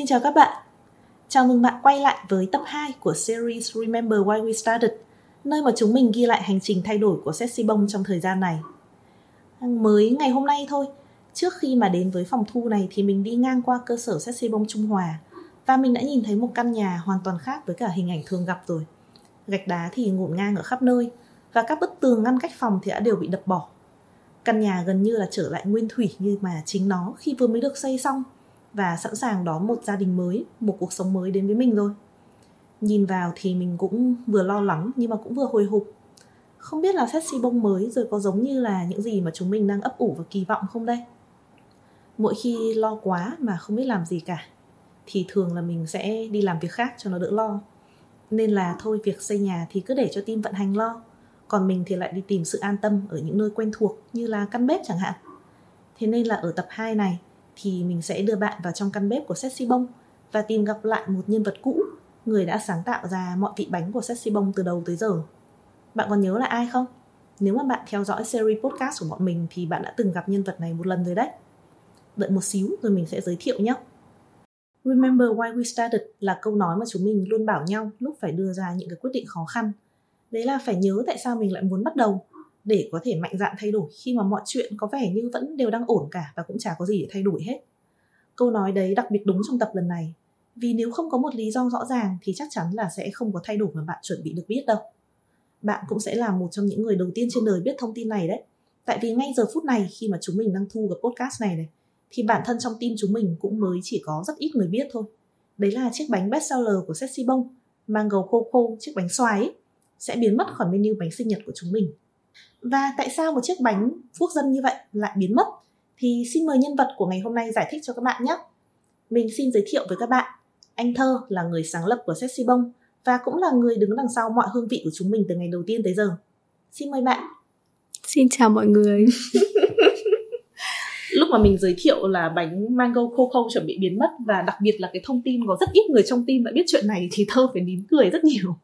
Xin chào các bạn. Chào mừng bạn quay lại với tập 2 của series Remember Why We Started, nơi mà chúng mình ghi lại hành trình thay đổi của Sexy Bông trong thời gian này. Mới ngày hôm nay thôi, trước khi mà đến với phòng thu này thì mình đi ngang qua cơ sở Sexy Bông Trung Hòa và mình đã nhìn thấy một căn nhà hoàn toàn khác với cả hình ảnh thường gặp rồi. Gạch đá thì ngổn ngang ở khắp nơi và các bức tường ngăn cách phòng thì đã đều bị đập bỏ. Căn nhà gần như là trở lại nguyên thủy như mà chính nó khi vừa mới được xây xong và sẵn sàng đón một gia đình mới, một cuộc sống mới đến với mình rồi. Nhìn vào thì mình cũng vừa lo lắng nhưng mà cũng vừa hồi hộp. Không biết là sexy bông mới rồi có giống như là những gì mà chúng mình đang ấp ủ và kỳ vọng không đây? Mỗi khi lo quá mà không biết làm gì cả thì thường là mình sẽ đi làm việc khác cho nó đỡ lo. Nên là thôi việc xây nhà thì cứ để cho team vận hành lo. Còn mình thì lại đi tìm sự an tâm ở những nơi quen thuộc như là căn bếp chẳng hạn. Thế nên là ở tập 2 này thì mình sẽ đưa bạn vào trong căn bếp của Sexy Bông và tìm gặp lại một nhân vật cũ, người đã sáng tạo ra mọi vị bánh của Sexy Bông từ đầu tới giờ. Bạn còn nhớ là ai không? Nếu mà bạn theo dõi series podcast của bọn mình thì bạn đã từng gặp nhân vật này một lần rồi đấy. Đợi một xíu rồi mình sẽ giới thiệu nhé. Remember why we started là câu nói mà chúng mình luôn bảo nhau lúc phải đưa ra những cái quyết định khó khăn. Đấy là phải nhớ tại sao mình lại muốn bắt đầu để có thể mạnh dạn thay đổi khi mà mọi chuyện có vẻ như vẫn đều đang ổn cả và cũng chả có gì để thay đổi hết. Câu nói đấy đặc biệt đúng trong tập lần này. Vì nếu không có một lý do rõ ràng thì chắc chắn là sẽ không có thay đổi mà bạn chuẩn bị được biết đâu. Bạn cũng sẽ là một trong những người đầu tiên trên đời biết thông tin này đấy. Tại vì ngay giờ phút này khi mà chúng mình đang thu cái podcast này này thì bản thân trong team chúng mình cũng mới chỉ có rất ít người biết thôi. Đấy là chiếc bánh bestseller của Sexy Bông, mang bầu khô khô chiếc bánh xoài ấy, sẽ biến mất khỏi menu bánh sinh nhật của chúng mình và tại sao một chiếc bánh phúc dân như vậy lại biến mất? Thì xin mời nhân vật của ngày hôm nay giải thích cho các bạn nhé. Mình xin giới thiệu với các bạn, anh Thơ là người sáng lập của Sexy Bông và cũng là người đứng đằng sau mọi hương vị của chúng mình từ ngày đầu tiên tới giờ. Xin mời bạn. Xin chào mọi người. Lúc mà mình giới thiệu là bánh mango coco chuẩn bị biến mất và đặc biệt là cái thông tin có rất ít người trong team đã biết chuyện này thì Thơ phải nín cười rất nhiều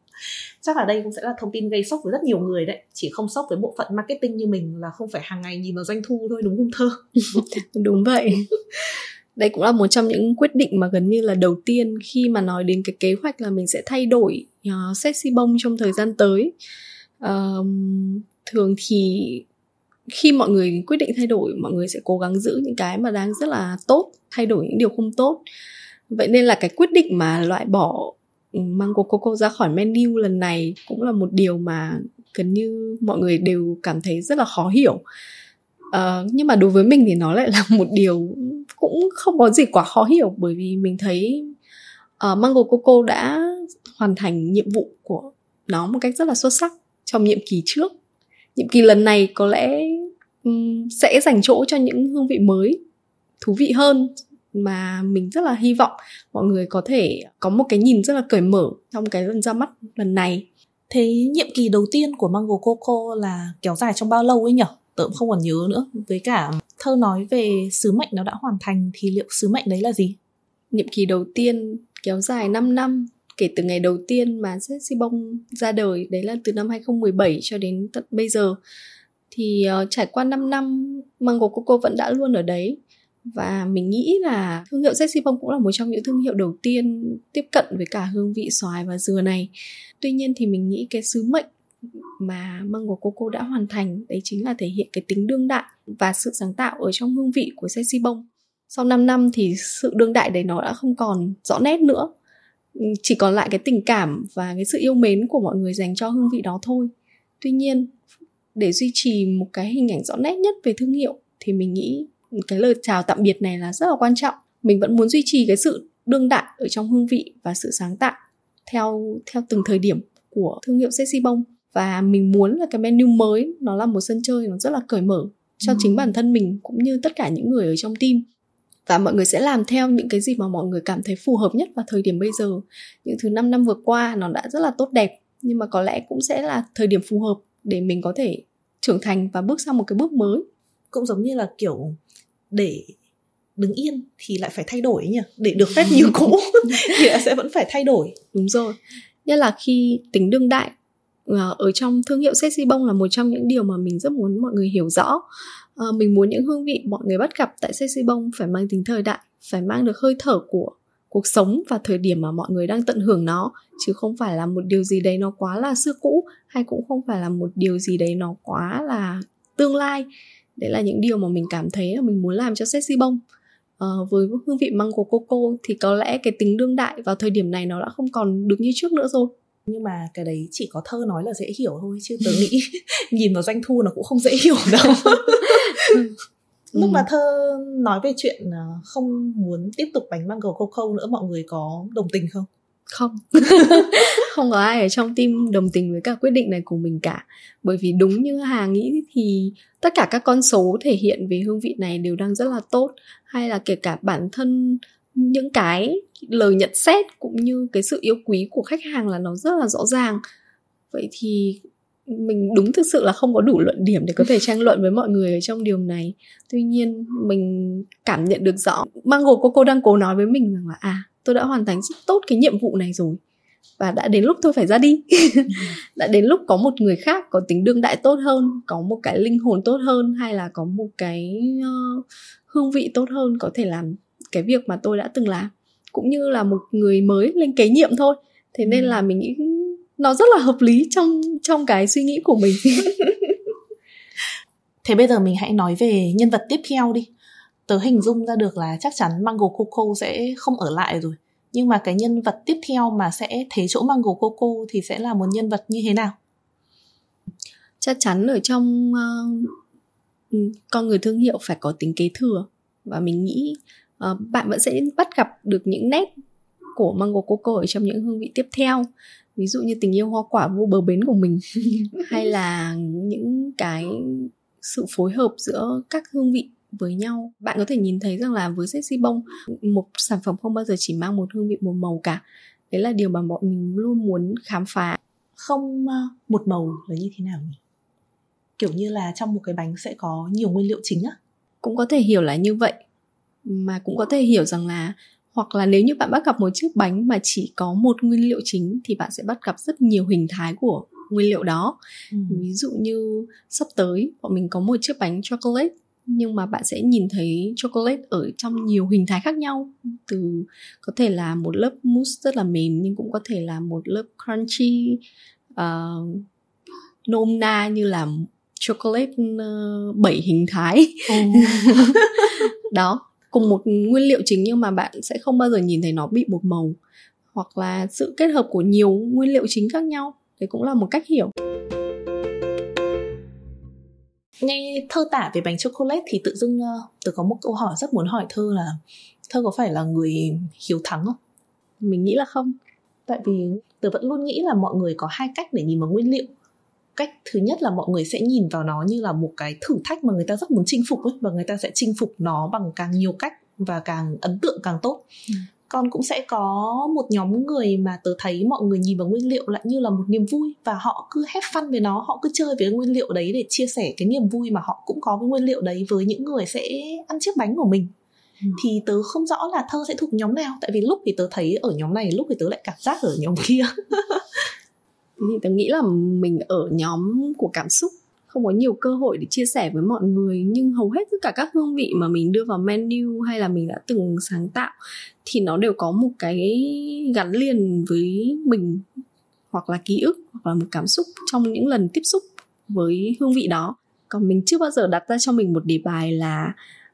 chắc là đây cũng sẽ là thông tin gây sốc với rất nhiều người đấy. Chỉ không sốc với bộ phận marketing như mình là không phải hàng ngày nhìn vào doanh thu thôi đúng không thơ? Đúng vậy. Đây cũng là một trong những quyết định mà gần như là đầu tiên khi mà nói đến cái kế hoạch là mình sẽ thay đổi uh, sexy bông trong thời gian tới. Uh, thường thì khi mọi người quyết định thay đổi mọi người sẽ cố gắng giữ những cái mà đang rất là tốt thay đổi những điều không tốt. Vậy nên là cái quyết định mà loại bỏ Mango Coco ra khỏi menu lần này cũng là một điều mà gần như mọi người đều cảm thấy rất là khó hiểu. Uh, nhưng mà đối với mình thì nó lại là một điều cũng không có gì quá khó hiểu bởi vì mình thấy uh, Mango Coco đã hoàn thành nhiệm vụ của nó một cách rất là xuất sắc trong nhiệm kỳ trước. Nhiệm kỳ lần này có lẽ um, sẽ dành chỗ cho những hương vị mới thú vị hơn mà mình rất là hy vọng mọi người có thể có một cái nhìn rất là cởi mở trong cái lần ra mắt lần này. Thế nhiệm kỳ đầu tiên của Mango Coco là kéo dài trong bao lâu ấy nhở? Tớ cũng không còn nhớ nữa. Với cả thơ nói về sứ mệnh nó đã hoàn thành thì liệu sứ mệnh đấy là gì? Nhiệm kỳ đầu tiên kéo dài 5 năm kể từ ngày đầu tiên mà Sexy Bông ra đời đấy là từ năm 2017 cho đến tận bây giờ. Thì uh, trải qua 5 năm Mango Coco vẫn đã luôn ở đấy và mình nghĩ là thương hiệu Sexy Bông cũng là một trong những thương hiệu đầu tiên tiếp cận với cả hương vị xoài và dừa này. Tuy nhiên thì mình nghĩ cái sứ mệnh mà Mango Coco đã hoàn thành, đấy chính là thể hiện cái tính đương đại và sự sáng tạo ở trong hương vị của Sexy Bông. Sau 5 năm thì sự đương đại đấy nó đã không còn rõ nét nữa. Chỉ còn lại cái tình cảm và cái sự yêu mến của mọi người dành cho hương vị đó thôi. Tuy nhiên, để duy trì một cái hình ảnh rõ nét nhất về thương hiệu thì mình nghĩ cái lời chào tạm biệt này là rất là quan trọng. Mình vẫn muốn duy trì cái sự đương đại ở trong hương vị và sự sáng tạo theo theo từng thời điểm của thương hiệu sexy bông. Và mình muốn là cái menu mới nó là một sân chơi nó rất là cởi mở cho ừ. chính bản thân mình cũng như tất cả những người ở trong team. Và mọi người sẽ làm theo những cái gì mà mọi người cảm thấy phù hợp nhất vào thời điểm bây giờ. Những thứ 5 năm vừa qua nó đã rất là tốt đẹp nhưng mà có lẽ cũng sẽ là thời điểm phù hợp để mình có thể trưởng thành và bước sang một cái bước mới cũng giống như là kiểu để đứng yên thì lại phải thay đổi nhỉ? Để được phép như cũ thì sẽ vẫn phải thay đổi. Đúng rồi. Nhất là khi tính đương đại ờ, ở trong thương hiệu sexy bông là một trong những điều mà mình rất muốn mọi người hiểu rõ. À, mình muốn những hương vị mọi người bắt gặp tại sexy bông phải mang tính thời đại phải mang được hơi thở của cuộc sống và thời điểm mà mọi người đang tận hưởng nó chứ không phải là một điều gì đấy nó quá là xưa cũ hay cũng không phải là một điều gì đấy nó quá là tương lai đấy là những điều mà mình cảm thấy là mình muốn làm cho sexy bông. Uh, với hương vị mango coco thì có lẽ cái tính đương đại vào thời điểm này nó đã không còn được như trước nữa rồi. Nhưng mà cái đấy chỉ có thơ nói là dễ hiểu thôi chứ tớ nghĩ nhìn vào doanh thu nó cũng không dễ hiểu đâu. Lúc ừ. mà thơ nói về chuyện ờ, không muốn tiếp tục bánh mango coco nữa mọi người có đồng tình không không. Không có ai ở trong team đồng tình với cả quyết định này của mình cả. Bởi vì đúng như hà nghĩ thì tất cả các con số thể hiện về hương vị này đều đang rất là tốt. Hay là kể cả bản thân những cái lời nhận xét cũng như cái sự yêu quý của khách hàng là nó rất là rõ ràng. Vậy thì mình đúng thực sự là không có đủ luận điểm để có thể tranh luận với mọi người ở trong điều này. Tuy nhiên mình cảm nhận được rõ. Mango coco đang cố nói với mình rằng là à tôi đã hoàn thành rất tốt cái nhiệm vụ này rồi. Và đã đến lúc tôi phải ra đi. Đã đến lúc có một người khác có tính đương đại tốt hơn có một cái linh hồn tốt hơn hay là có một cái uh, hương vị tốt hơn có thể làm cái việc mà tôi đã từng làm. Cũng như là một người mới lên kế nhiệm thôi. Thế nên là mình nghĩ nó rất là hợp lý trong trong cái suy nghĩ của mình. Thế bây giờ mình hãy nói về nhân vật tiếp theo đi tớ hình dung ra được là chắc chắn Mango Coco sẽ không ở lại rồi. Nhưng mà cái nhân vật tiếp theo mà sẽ thế chỗ Mango Coco thì sẽ là một nhân vật như thế nào? Chắc chắn ở trong uh, con người thương hiệu phải có tính kế thừa. Và mình nghĩ uh, bạn vẫn sẽ bắt gặp được những nét của Mango Coco ở trong những hương vị tiếp theo. Ví dụ như tình yêu hoa quả vô bờ bến của mình. Hay là những cái sự phối hợp giữa các hương vị với nhau. Bạn có thể nhìn thấy rằng là với sexy bông một sản phẩm không bao giờ chỉ mang một hương vị một màu cả. Đấy là điều mà bọn mình luôn muốn khám phá. Không ờ, một màu là như thế nào nhỉ? Kiểu như là trong một cái bánh sẽ có nhiều nguyên liệu chính á. Cũng có thể hiểu là như vậy. Mà cũng có thể hiểu rằng là hoặc là nếu như bạn bắt gặp một chiếc bánh mà chỉ có một nguyên liệu chính thì bạn sẽ bắt gặp rất nhiều hình thái của nguyên liệu đó. Ừ. ví dụ như sắp tới bọn mình có một chiếc bánh chocolate nhưng mà bạn sẽ nhìn thấy chocolate ở trong nhiều hình thái khác nhau. Từ có thể là một lớp mousse rất là mềm nhưng cũng có thể là một lớp crunchy uh, nôm na như là chocolate uh, 7 hình thái. Oh. đó cùng một nguyên liệu chính nhưng mà bạn sẽ không bao giờ nhìn thấy nó bị một màu. Hoặc là sự kết hợp của nhiều nguyên liệu chính khác nhau. Đấy cũng là một cách hiểu nghe thơ tả về bánh chocolate thì tự dưng uh, tớ có một câu hỏi rất muốn hỏi thơ là thơ có phải là người hiếu thắng không? Mình nghĩ là không. Tại vì tớ vẫn luôn nghĩ là mọi người có hai cách để nhìn vào nguyên liệu. Cách thứ nhất là mọi người sẽ nhìn vào nó như là một cái thử thách mà người ta rất muốn chinh phục ấy và người ta sẽ chinh phục nó bằng càng nhiều cách và càng ấn tượng càng tốt. Ừ còn cũng sẽ có một nhóm người mà tớ thấy mọi người nhìn vào nguyên liệu lại như là một niềm vui và họ cứ have fun với nó họ cứ chơi với nguyên liệu đấy để chia sẻ cái niềm vui mà họ cũng có với nguyên liệu đấy với những người sẽ ăn chiếc bánh của mình ừ. thì tớ không rõ là thơ sẽ thuộc nhóm nào tại vì lúc thì tớ thấy ở nhóm này lúc thì tớ lại cảm giác ở nhóm kia thì tớ nghĩ là mình ở nhóm của cảm xúc không có nhiều cơ hội để chia sẻ với mọi người nhưng hầu hết tất cả các hương vị mà mình đưa vào menu hay là mình đã từng sáng tạo thì nó đều có một cái gắn liền với mình hoặc là ký ức hoặc là một cảm xúc trong những lần tiếp xúc với hương vị đó còn mình chưa bao giờ đặt ra cho mình một đề bài là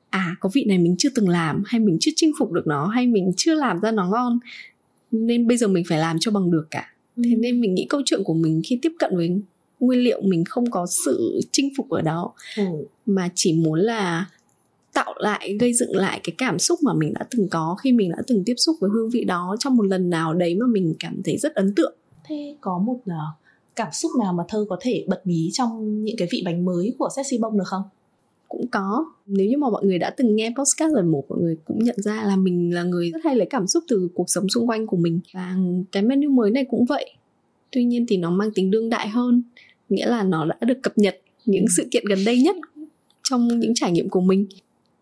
à có vị này mình chưa từng làm hay mình chưa chinh phục được nó hay mình chưa làm ra nó ngon nên bây giờ mình phải làm cho bằng được cả thế ừ. nên mình nghĩ câu chuyện của mình khi tiếp cận với nguyên liệu mình không có sự chinh phục ở đó ừ. mà chỉ muốn là tạo lại gây dựng lại cái cảm xúc mà mình đã từng có khi mình đã từng tiếp xúc với hương vị đó trong một lần nào đấy mà mình cảm thấy rất ấn tượng. Thế có một uh, cảm xúc nào mà thơ có thể bật mí trong những cái vị bánh mới của sexy bông được không? Cũng có. Nếu như mà mọi người đã từng nghe podcast lần một mọi người cũng nhận ra là mình là người rất hay lấy cảm xúc từ cuộc sống xung quanh của mình. Và cái menu mới này cũng vậy. Tuy nhiên thì nó mang tính đương đại hơn nghĩa là nó đã được cập nhật những sự kiện gần đây nhất trong những trải nghiệm của mình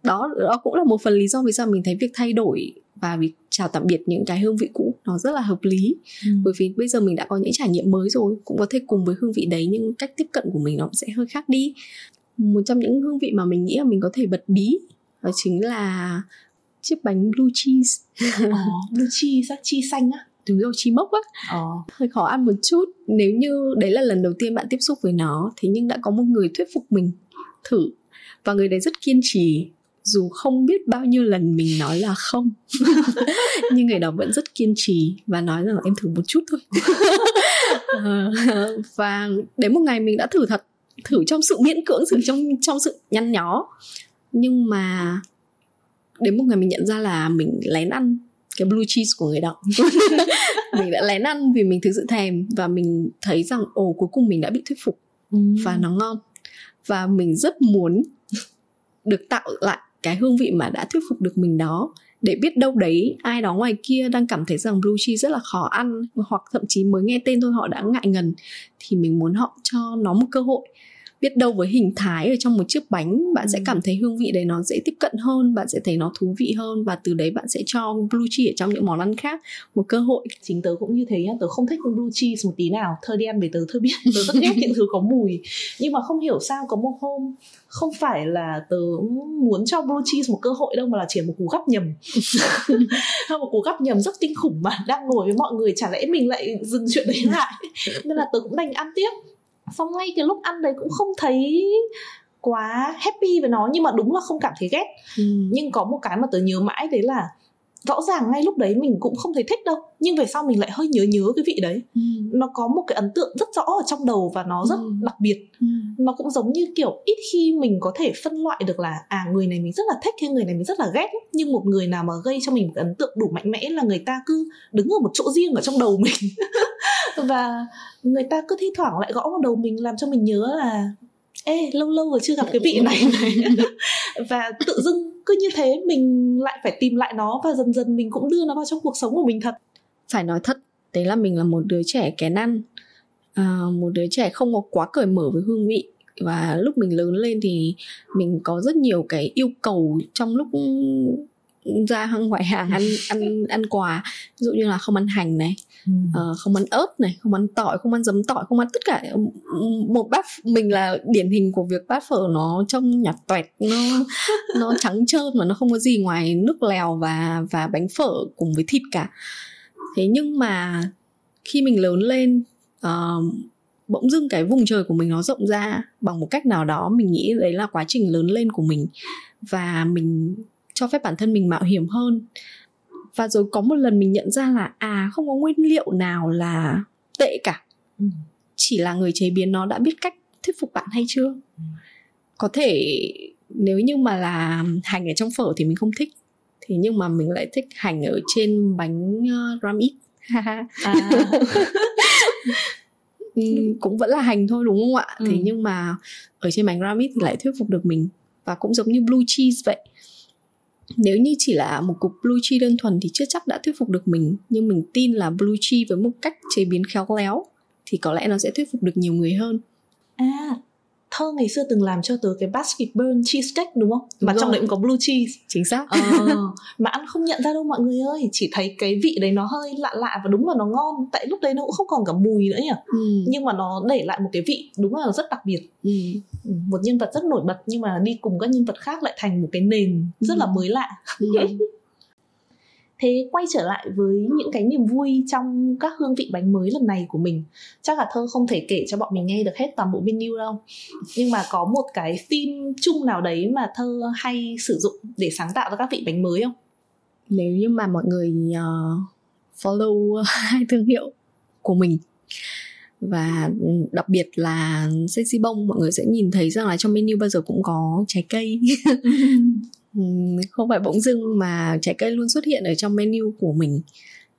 đó đó cũng là một phần lý do vì sao mình thấy việc thay đổi và việc chào tạm biệt những cái hương vị cũ nó rất là hợp lý. Ừ. bởi vì bây giờ mình đã có những trải nghiệm mới rồi cũng có thể cùng với hương vị đấy nhưng cách tiếp cận của mình nó sẽ hơi khác đi. Một trong những hương vị mà mình nghĩ là mình có thể bật bí đó chính là chiếc bánh blue cheese. Ờ, blue cheese á chi xanh á. Đúng rồi chi mốc á. Ờ. hơi khó ăn một chút. Nếu như đấy là lần đầu tiên bạn tiếp xúc với nó thì nhưng đã có một người thuyết phục mình thử. Và người đấy rất kiên trì dù không biết bao nhiêu lần mình nói là không nhưng người đó vẫn rất kiên trì và nói rằng là em thử một chút thôi. Ờ, và đến một ngày mình đã thử thật thử trong sự miễn cưỡng thử trong trong sự nhăn nhó. Nhưng mà đến một ngày mình nhận ra là mình lén ăn cái blue cheese của người đó. Mình đã lén ăn vì mình thực sự thèm và mình thấy rằng ồ cuối cùng mình đã bị thuyết phục ừ. và nó ngon. Và mình rất muốn được tạo lại cái hương vị mà đã thuyết phục được mình đó. Để biết đâu đấy, ai đó ngoài kia đang cảm thấy rằng blue cheese rất là khó ăn, hoặc thậm chí mới nghe tên thôi họ đã ngại ngần, thì mình muốn họ cho nó một cơ hội biết đâu với hình thái ở trong một chiếc bánh bạn ừ. sẽ cảm thấy hương vị đấy nó dễ tiếp cận hơn bạn sẽ thấy nó thú vị hơn và từ đấy bạn sẽ cho blue cheese ở trong những món ăn khác một cơ hội. Chính tớ cũng như thế nhá tớ không thích blue cheese một tí nào thơ đi ăn với tớ thơ biết tớ rất ghét những thứ có mùi. Nhưng mà không hiểu sao có một hôm không phải là tớ muốn cho blue cheese một cơ hội đâu mà là chỉ một cú gắp nhầm. Một cú gắp nhầm rất kinh khủng mà đang ngồi với mọi người chả lẽ mình lại dừng chuyện đấy lại? Nên là tớ cũng đành ăn tiếp xong ngay cái lúc ăn đấy cũng không thấy quá happy với nó nhưng mà đúng là không cảm thấy ghét ừ. nhưng có một cái mà tớ nhớ mãi đấy là rõ ràng ngay lúc đấy mình cũng không thấy thích đâu nhưng về sau mình lại hơi nhớ nhớ cái vị đấy ừ. nó có một cái ấn tượng rất rõ ở trong đầu và nó rất ừ. đặc biệt ừ. nó cũng giống như kiểu ít khi mình có thể phân loại được là à người này mình rất là thích hay người này mình rất là ghét nhưng một người nào mà gây cho mình một ấn tượng đủ mạnh mẽ là người ta cứ đứng ở một chỗ riêng ở trong đầu mình và người ta cứ thi thoảng lại gõ vào đầu mình làm cho mình nhớ là ê lâu lâu rồi chưa gặp cái vị này. Này và tự dưng cứ như thế mình lại phải tìm lại nó và dần dần mình cũng đưa nó vào trong cuộc sống của mình thật. Phải nói thật đấy là mình là một đứa trẻ kén ăn. À, một đứa trẻ không có quá cởi mở với hương vị. Và lúc mình lớn lên thì mình có rất nhiều cái yêu cầu trong lúc ra ngoài hàng ăn ăn ăn quà. Ví dụ như là không ăn hành này ừ. uh, không ăn ớt này không ăn tỏi không ăn giấm tỏi không ăn tất cả. Một bát mình là điển hình của việc bát phở nó trông nhạt toẹt nó nó trắng trơn mà nó không có gì ngoài nước lèo và và bánh phở cùng với thịt cả. Thế nhưng mà khi mình lớn lên uh, bỗng dưng cái vùng trời của mình nó rộng ra bằng một cách nào đó mình nghĩ đấy là quá trình lớn lên của mình. Và mình cho phép bản thân mình mạo hiểm hơn và rồi có một lần mình nhận ra là à không có nguyên liệu nào là tệ cả ừ. chỉ là người chế biến nó đã biết cách thuyết phục bạn hay chưa ừ. có thể nếu như mà là hành ở trong phở thì mình không thích thì nhưng mà mình lại thích hành ở trên bánh uh, ram ít à. ừ, cũng vẫn là hành thôi đúng không ạ ừ. thế nhưng mà ở trên bánh ram ít thì lại thuyết phục được mình và cũng giống như blue cheese vậy nếu như chỉ là một cục blue cheese đơn thuần thì chưa chắc đã thuyết phục được mình. Nhưng mình tin là blue cheese với một cách chế biến khéo léo thì có lẽ nó sẽ thuyết phục được nhiều người hơn. À thơ ngày xưa từng làm cho tớ cái basket burn cheesecake đúng không đúng mà rồi. trong đấy cũng có blue cheese chính xác ờ, mà ăn không nhận ra đâu mọi người ơi chỉ thấy cái vị đấy nó hơi lạ lạ và đúng là nó ngon tại lúc đấy nó cũng không còn cả mùi nữa nhỉ ừ. nhưng mà nó để lại một cái vị đúng là rất đặc biệt ừ. ừ một nhân vật rất nổi bật nhưng mà đi cùng các nhân vật khác lại thành một cái nền rất ừ. là mới lạ ừ. Thế quay trở lại với những cái niềm vui trong các hương vị bánh mới lần này của mình. Chắc là thơ không thể kể cho bọn mình nghe được hết toàn bộ menu đâu. Nhưng mà có một cái theme chung nào đấy mà thơ hay sử dụng để sáng tạo ra các vị bánh mới không? Nếu như mà mọi người uh, follow hai thương hiệu của mình và đặc biệt là sexy bông mọi người sẽ nhìn thấy rằng là trong menu bao giờ cũng có trái cây không phải bỗng dưng mà trái cây luôn xuất hiện ở trong menu của mình.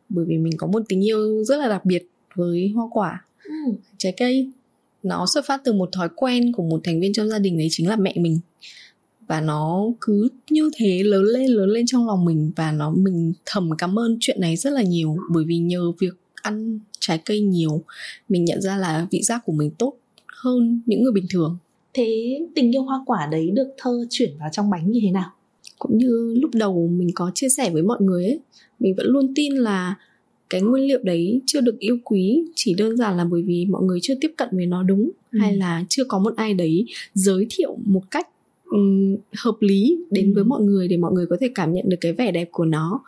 Bởi vì mình có một tình yêu rất là đặc biệt với hoa quả. Ừ. trái cây nó xuất phát từ một thói quen của một thành viên trong gia đình đấy chính là mẹ mình. Và nó cứ như thế lớn lên lớn lên trong lòng mình và nó mình thầm cảm ơn chuyện này rất là nhiều. Bởi vì nhờ việc ăn trái cây nhiều mình nhận ra là vị giác của mình tốt hơn những người bình thường. Thế tình yêu hoa quả đấy được thơ chuyển vào trong bánh như thế nào cũng như lúc đầu mình có chia sẻ với mọi người ấy mình vẫn luôn tin là cái nguyên liệu đấy chưa được yêu quý chỉ đơn giản là bởi vì mọi người chưa tiếp cận với nó đúng ừ. hay là chưa có một ai đấy giới thiệu một cách um, hợp lý đến Ừ. với mọi người để mọi người có thể cảm nhận được cái vẻ đẹp của nó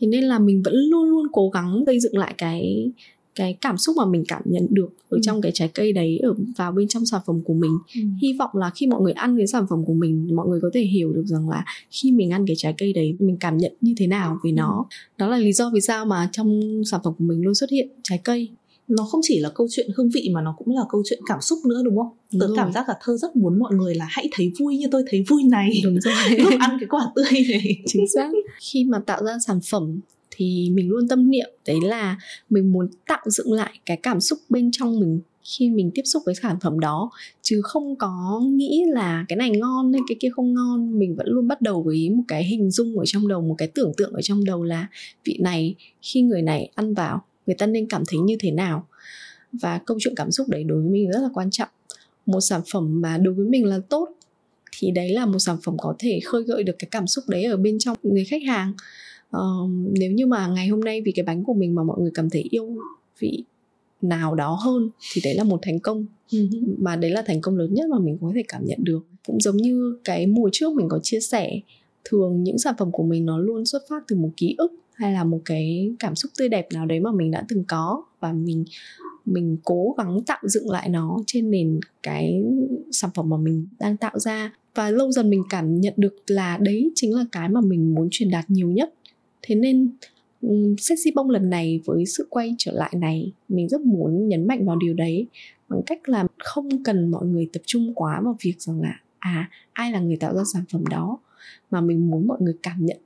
thế nên là mình vẫn luôn luôn cố gắng gây dựng lại cái cái cảm xúc mà mình cảm nhận được ở Ừ. trong cái trái cây đấy ở vào bên trong sản phẩm của mình. Hy vọng là khi mọi người ăn cái sản phẩm của mình mọi người có thể hiểu được rằng là khi mình ăn cái trái cây đấy mình cảm nhận như thế nào về nó. Đó là lý do vì sao mà trong sản phẩm của mình luôn xuất hiện trái cây. Nó không chỉ là câu chuyện hương vị mà nó cũng là câu chuyện cảm xúc nữa đúng không? Đúng tớ rồi. cảm giác là thơ rất muốn mọi người là hãy thấy vui như tôi thấy vui này. Đúng rồi. Lúc ăn cái quả tươi này. Chính xác. Khi mà tạo ra sản phẩm thì mình luôn tâm niệm đấy là mình muốn tạo dựng lại cái cảm xúc bên trong mình khi mình tiếp xúc với sản phẩm đó. Chứ không có nghĩ là cái này ngon hay cái kia không ngon, mình vẫn luôn bắt đầu với một cái hình dung ở trong đầu, một cái tưởng tượng ở trong đầu là vị này, khi người này ăn vào, người ta nên cảm thấy như thế nào? Và câu chuyện cảm xúc đấy đối với mình rất là quan trọng. Một sản phẩm mà đối với mình là tốt thì đấy là một sản phẩm có thể khơi gợi được cái cảm xúc đấy ở bên trong người khách hàng. Nếu như mà ngày hôm nay vì cái bánh của mình mà mọi người cảm thấy yêu vị nào đó hơn thì đấy là một thành công. Mà đấy là thành công lớn nhất mà mình có thể cảm nhận được. Cũng giống như cái mùa trước mình có chia sẻ thường những sản phẩm của mình nó luôn xuất phát từ một ký ức hay là một cái cảm xúc tươi đẹp nào đấy mà mình đã từng có và mình mình cố gắng tạo dựng lại nó trên nền cái sản phẩm mà mình đang tạo ra. Và lâu dần mình cảm nhận được là đấy chính là cái mà mình muốn truyền đạt nhiều nhất thế nên sexy bông lần này với sự quay trở lại này mình rất muốn nhấn mạnh vào điều đấy bằng cách là không cần mọi người tập trung quá vào việc rằng là à ai là người tạo ra sản phẩm đó mà mình muốn mọi người cảm nhận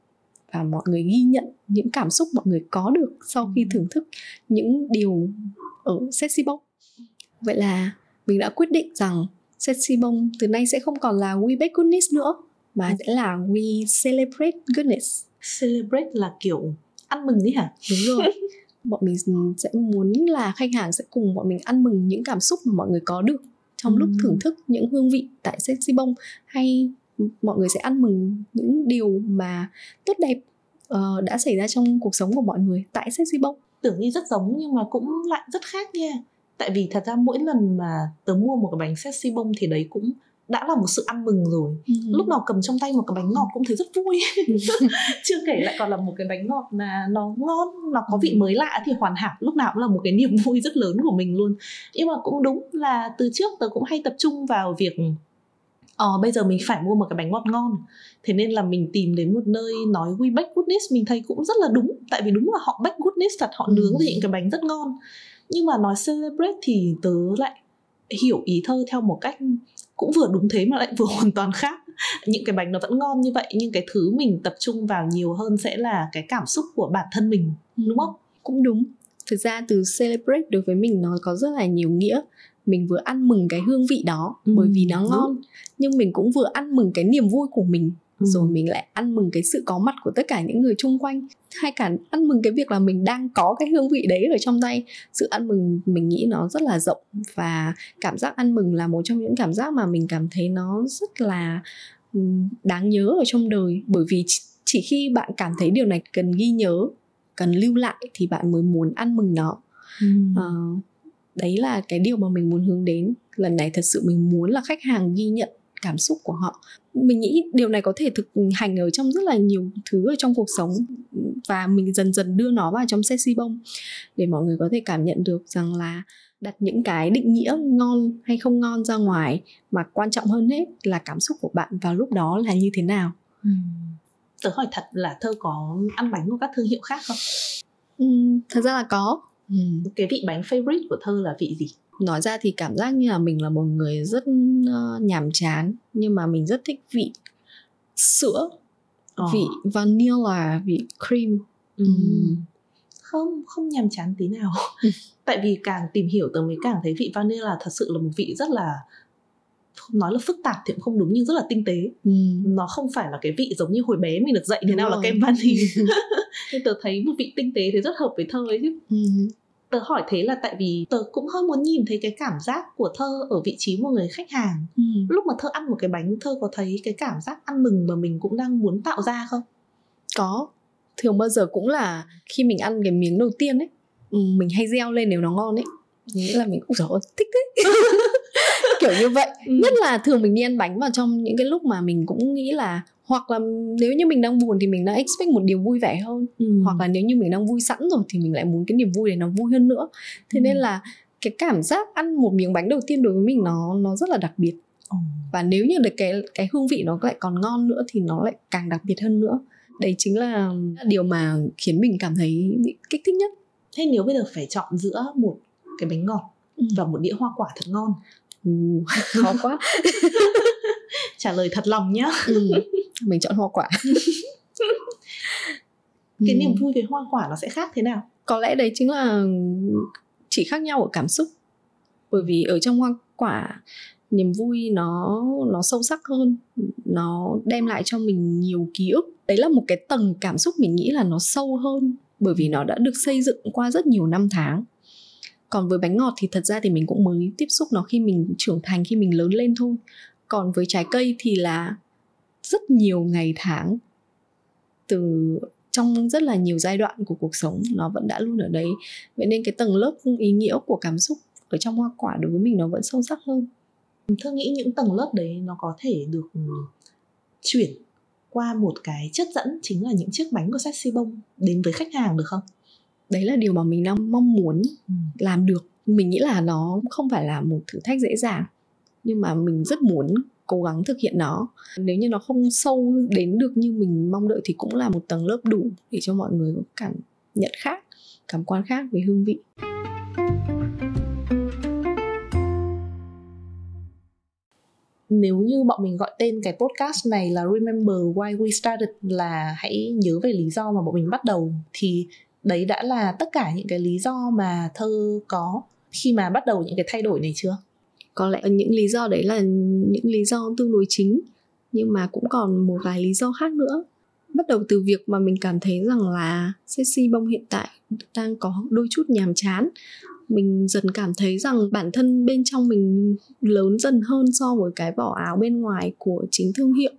và mọi người ghi nhận những cảm xúc mọi người có được sau khi thưởng thức những điều ở sexy bông. Vậy là mình đã quyết định rằng sexy bông từ nay sẽ không còn là we bake goodness nữa mà sẽ là we celebrate goodness celebrate là kiểu ăn mừng ấy hả? Đúng rồi. Bọn mình sẽ muốn là khách hàng sẽ cùng bọn mình ăn mừng những cảm xúc mà mọi người có được trong lúc Ừm. thưởng thức những hương vị tại sexy bông hay mọi người sẽ ăn mừng những điều mà tốt đẹp ờ, đã xảy ra trong cuộc sống của mọi người tại sexy bông. Tưởng như rất giống nhưng mà cũng lại rất khác nha. Tại vì thật ra mỗi lần mà tớ mua một cái bánh sexy bông thì đấy cũng đã là một sự ăn mừng rồi. Lúc nào cầm trong tay một cái bánh ngọt cũng thấy rất vui. Chưa kể lại còn là một cái bánh ngọt mà nó ngon nó có vị mới lạ thì hoàn hảo lúc nào cũng là một cái niềm vui rất lớn của mình luôn. Nhưng mà cũng đúng là từ trước tớ cũng hay tập trung vào việc ờ bây giờ mình phải mua một cái bánh ngọt ngon. Thế nên là mình tìm đến một nơi nói we bake goodness mình thấy cũng rất là đúng tại vì đúng là họ bake goodness thật họ Ừ. nướng ra những cái bánh rất ngon. Nhưng mà nói celebrate thì tớ lại hiểu ý thơ theo một cách cũng vừa đúng thế mà lại vừa hoàn toàn khác. Những cái bánh nó vẫn ngon như vậy nhưng cái thứ mình tập trung vào nhiều hơn sẽ là cái cảm xúc của bản thân mình đúng không? cũng đúng. Thực ra từ celebrate đối với mình nó có rất là nhiều nghĩa. Mình vừa ăn mừng cái hương vị đó Ừ, bởi vì nó đúng. ngon nhưng mình cũng vừa ăn mừng cái niềm vui của mình Ừ. rồi mình lại ăn mừng cái sự có mặt của tất cả những người chung quanh hay cả ăn mừng cái việc là mình đang có cái hương vị đấy ở trong tay. Sự ăn mừng mình nghĩ nó rất là rộng và cảm giác ăn mừng là một trong những cảm giác mà mình cảm thấy nó rất là ừm, đáng nhớ ở trong đời. Bởi vì chỉ, khi bạn cảm thấy điều này cần ghi nhớ cần lưu lại thì bạn mới muốn ăn mừng nó. Ừ. Ờ, đấy là cái điều mà mình muốn hướng đến. Lần này thật sự mình muốn là khách hàng ghi nhận cảm xúc của họ mình nghĩ điều này có thể thực hành ở trong rất là nhiều thứ ở trong cuộc sống và mình dần dần đưa nó vào trong sexy bông để mọi người có thể cảm nhận được rằng là đặt những cái định nghĩa ngon hay không ngon ra ngoài mà quan trọng hơn hết là cảm xúc của bạn vào lúc đó là như thế nào Ừ. tớ hỏi thật là thơ có ăn bánh của các thương hiệu khác không Ừm, thật ra là có Ừm. cái vị bánh favorite của thơ là vị gì nói ra thì cảm giác như là mình là một người rất ờ, nhàm chán nhưng mà mình rất thích vị sữa Ờ. vị vanilla vị cream Ừ. Không không nhàm chán tí nào tại vì càng tìm hiểu tớ mới càng thấy vị vanilla thật sự là một vị rất là không nói là phức tạp thì cũng không đúng nhưng rất là tinh tế Ừm. nó không phải là cái vị giống như hồi bé mình được dạy thế Đúng nào là rồi. kem vani nên tớ thấy một vị tinh tế thì rất hợp với thơ ấy chứ Ừm. Tớ hỏi thế là tại vì tớ cũng hơi muốn nhìn thấy cái cảm giác của thơ ở vị trí một người khách hàng. Ừm. lúc mà thơ ăn một cái bánh thơ có thấy cái cảm giác ăn mừng mà mình cũng đang muốn tạo ra không? Có. Thường bao giờ cũng là khi mình ăn cái miếng đầu tiên ấy ừm, mình hay reo lên nếu nó ngon ấy. Nghĩa là mình cũng rồi thích thế. Kiểu như vậy. Ừ. nhất là thường mình đi ăn bánh vào trong những cái lúc mà mình cũng nghĩ là hoặc là nếu như mình đang buồn thì mình đang expect một điều vui vẻ hơn. Ừ. hoặc là nếu như mình đang vui sẵn rồi thì mình lại muốn cái niềm vui này nó vui hơn nữa. Thế ừ. nên là cái cảm giác ăn một miếng bánh đầu tiên đối với mình nó nó rất là đặc biệt. Ừ. và nếu như được cái cái hương vị nó lại còn ngon nữa thì nó lại càng đặc biệt hơn nữa. Đấy chính là điều mà khiến mình cảm thấy bị kích thích nhất. Thế nếu bây giờ phải chọn giữa một cái bánh ngọt ừ. và một đĩa hoa quả thật ngon? Ừ, khó quá. Trả lời thật lòng nhá. Ừ, mình chọn hoa quả. Cái ừ. niềm vui về hoa quả nó sẽ khác thế nào? Có lẽ đấy chính là chỉ khác nhau ở cảm xúc. Bởi vì ở trong hoa quả niềm vui nó nó sâu sắc hơn. Nó đem lại cho mình nhiều ký ức. Đấy là một cái tầng cảm xúc mình nghĩ là nó sâu hơn bởi vì nó đã được xây dựng qua rất nhiều năm tháng. Còn với bánh ngọt thì thật ra thì mình cũng mới tiếp xúc nó khi mình trưởng thành khi mình lớn lên thôi. Còn với trái cây thì là rất nhiều ngày tháng từ trong rất là nhiều giai đoạn của cuộc sống nó vẫn đã luôn ở đấy vậy nên cái tầng lớp ý nghĩa của cảm xúc ở trong hoa quả đối với mình nó vẫn sâu sắc hơn thơ nghĩ những tầng lớp đấy nó có thể được ừ, chuyển qua một cái chất dẫn chính là những chiếc bánh của Sexy Bông đến với khách hàng được không? Đấy là điều mà mình đang mong muốn ừ. làm được. Mình nghĩ là nó không phải là một thử thách dễ dàng nhưng mà mình rất muốn cố gắng thực hiện nó nếu như nó không sâu đến được như mình mong đợi thì cũng là một tầng lớp đủ để cho mọi người có cảm nhận khác, cảm quan khác về hương vị nếu như bọn mình gọi tên cái podcast này là Remember Why We Started là hãy nhớ về lý do mà bọn mình bắt đầu, thì đấy đã là tất cả những cái lý do mà thơ có khi mà bắt đầu những cái thay đổi này chưa? Có lẽ những lý do đấy là những lý do tương đối chính, nhưng mà cũng còn một vài lý do khác nữa. Bắt đầu từ việc mà mình cảm thấy rằng là sexy bông hiện tại đang có đôi chút nhàm chán mình dần cảm thấy rằng bản thân bên trong mình lớn dần hơn so với cái vỏ áo bên ngoài của chính thương hiệu.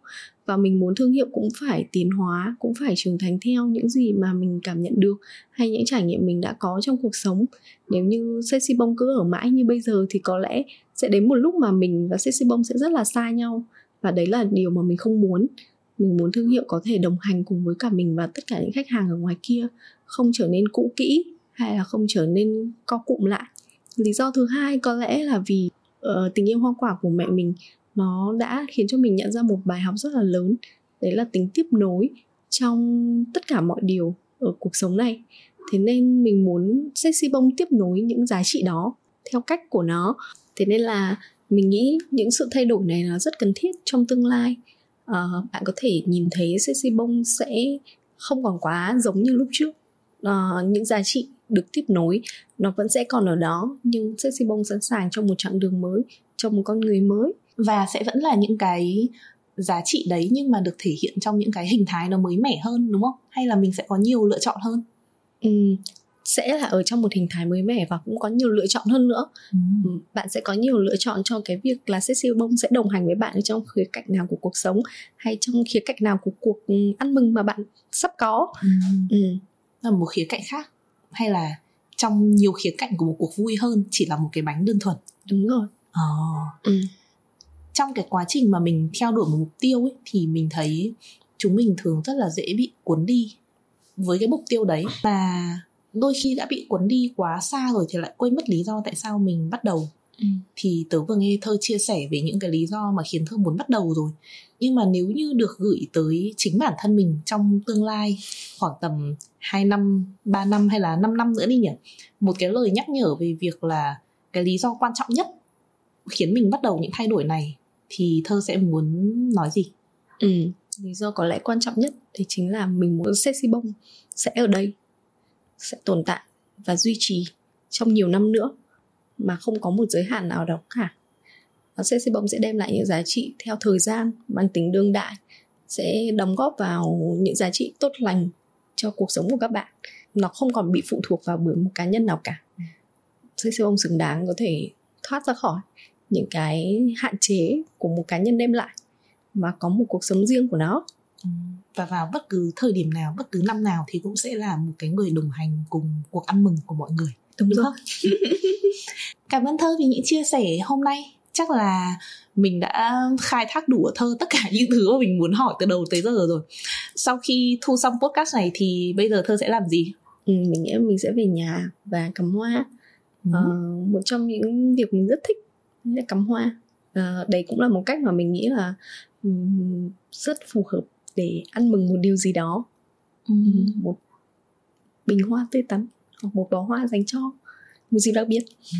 Và mình muốn thương hiệu cũng phải tiến hóa, cũng phải trưởng thành theo những gì mà mình cảm nhận được hay những trải nghiệm mình đã có trong cuộc sống. Nếu như sexy bông cứ ở mãi như bây giờ thì có lẽ sẽ đến một lúc mà mình và sexy bông sẽ rất là xa nhau. Và đấy là điều mà mình không muốn. Mình muốn thương hiệu có thể đồng hành cùng với cả mình và tất cả những khách hàng ở ngoài kia, không trở nên cũ kỹ hay là không trở nên co cụm lại. Lý do thứ hai có lẽ là vì uh, tình yêu hoa quả của mẹ mình nó đã khiến cho mình nhận ra một bài học rất là lớn. Đấy là tính tiếp nối trong tất cả mọi điều ở cuộc sống này. Thế nên mình muốn sexy bông tiếp nối những giá trị đó theo cách của nó. Thế nên là mình nghĩ những sự thay đổi này là rất cần thiết trong tương lai. À, bạn có thể nhìn thấy sexy bông sẽ không còn quá giống như lúc trước. À, những giá trị được tiếp nối nó vẫn sẽ còn ở đó nhưng sexy bông sẵn sàng cho một chặng đường mới cho một con người mới và sẽ vẫn là những cái giá trị đấy nhưng mà được thể hiện trong những cái hình thái nó mới mẻ hơn đúng không hay là mình sẽ có nhiều lựa chọn hơn ừ, sẽ là ở trong một hình thái mới mẻ và cũng có nhiều lựa chọn hơn nữa ừ. ừ bạn sẽ có nhiều lựa chọn cho cái việc là sexy bông sẽ đồng hành với bạn trong khía cạnh nào của cuộc sống hay trong khía cạnh nào của cuộc ừ, ăn mừng mà bạn sắp có ừ. Ừ. là một khía cạnh khác hay là trong nhiều khía cạnh của một cuộc vui hơn chỉ là một cái bánh đơn thuần đúng rồi ờ. ừ. trong cái quá trình mà mình theo đuổi một mục tiêu ấy thì mình thấy chúng mình thường rất là dễ bị cuốn đi với cái mục tiêu đấy và đôi khi đã bị cuốn đi quá xa rồi thì lại quên mất lý do tại sao mình bắt đầu ừ. thì tớ vừa nghe thơ chia sẻ về những cái lý do mà khiến thơ muốn bắt đầu rồi. Nhưng mà nếu như được gửi tới chính bản thân mình trong tương lai khoảng tầm 2 năm, 3 năm hay là 5 năm nữa đi nhỉ? Một cái lời nhắc nhở về việc là cái lý do quan trọng nhất khiến mình bắt đầu những thay đổi này thì thơ sẽ muốn nói gì? Ừ lý do có lẽ quan trọng nhất thì chính là mình muốn sexy bông sẽ ở đây sẽ tồn tại và duy trì trong nhiều năm nữa mà không có một giới hạn nào đó cả và bông sẽ đem lại những giá trị theo thời gian, mang tính đương đại, sẽ đóng góp vào những giá trị tốt lành cho cuộc sống của các bạn. Nó không còn bị phụ thuộc vào bởi một cá nhân nào cả. Sexy bông xứng đáng có thể thoát ra khỏi những cái hạn chế của một cá nhân đem lại mà có một cuộc sống riêng của nó. Ừ, và vào bất cứ thời điểm nào, bất cứ năm nào thì cũng sẽ là một cái người đồng hành cùng cuộc ăn mừng của mọi người đúng, đúng rồi. cảm ơn thơ vì những chia sẻ hôm nay. Chắc là mình đã khai thác đủ ở thơ tất cả những thứ mà mình muốn hỏi từ đầu tới giờ rồi. Sau khi thu xong podcast này thì bây giờ thơ sẽ làm gì? Ừ, mình nghĩ mình sẽ về nhà và cắm hoa. Ừ. uh, một trong những việc mình rất thích là cắm hoa. Uh, đấy cũng là một cách mà mình nghĩ là um, rất phù hợp để ăn mừng một điều gì đó. Ừ. một bình hoa tươi tắn hoặc một bó hoa dành cho một gì đặc biệt. Ừ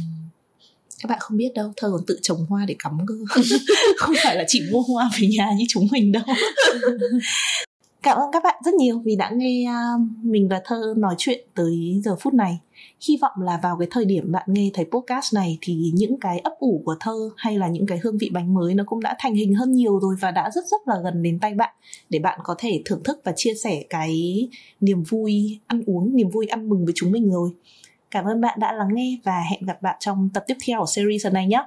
các bạn không biết đâu thơ còn tự trồng hoa để cắm cơ. Không phải là chỉ mua hoa về nhà như chúng mình đâu cảm ơn các bạn rất nhiều vì đã nghe à, mình và thơ nói chuyện tới giờ phút này. Hy vọng là vào cái thời điểm bạn nghe thấy podcast này thì những cái ấp ủ của thơ hay là những cái hương vị bánh mới nó cũng đã thành hình hơn nhiều rồi và đã rất rất là gần đến tay bạn. Để bạn có thể thưởng thức và chia sẻ cái niềm vui ăn uống, niềm vui ăn mừng với chúng mình rồi. Cảm ơn bạn đã lắng nghe và hẹn gặp bạn trong tập tiếp theo của series này nhé.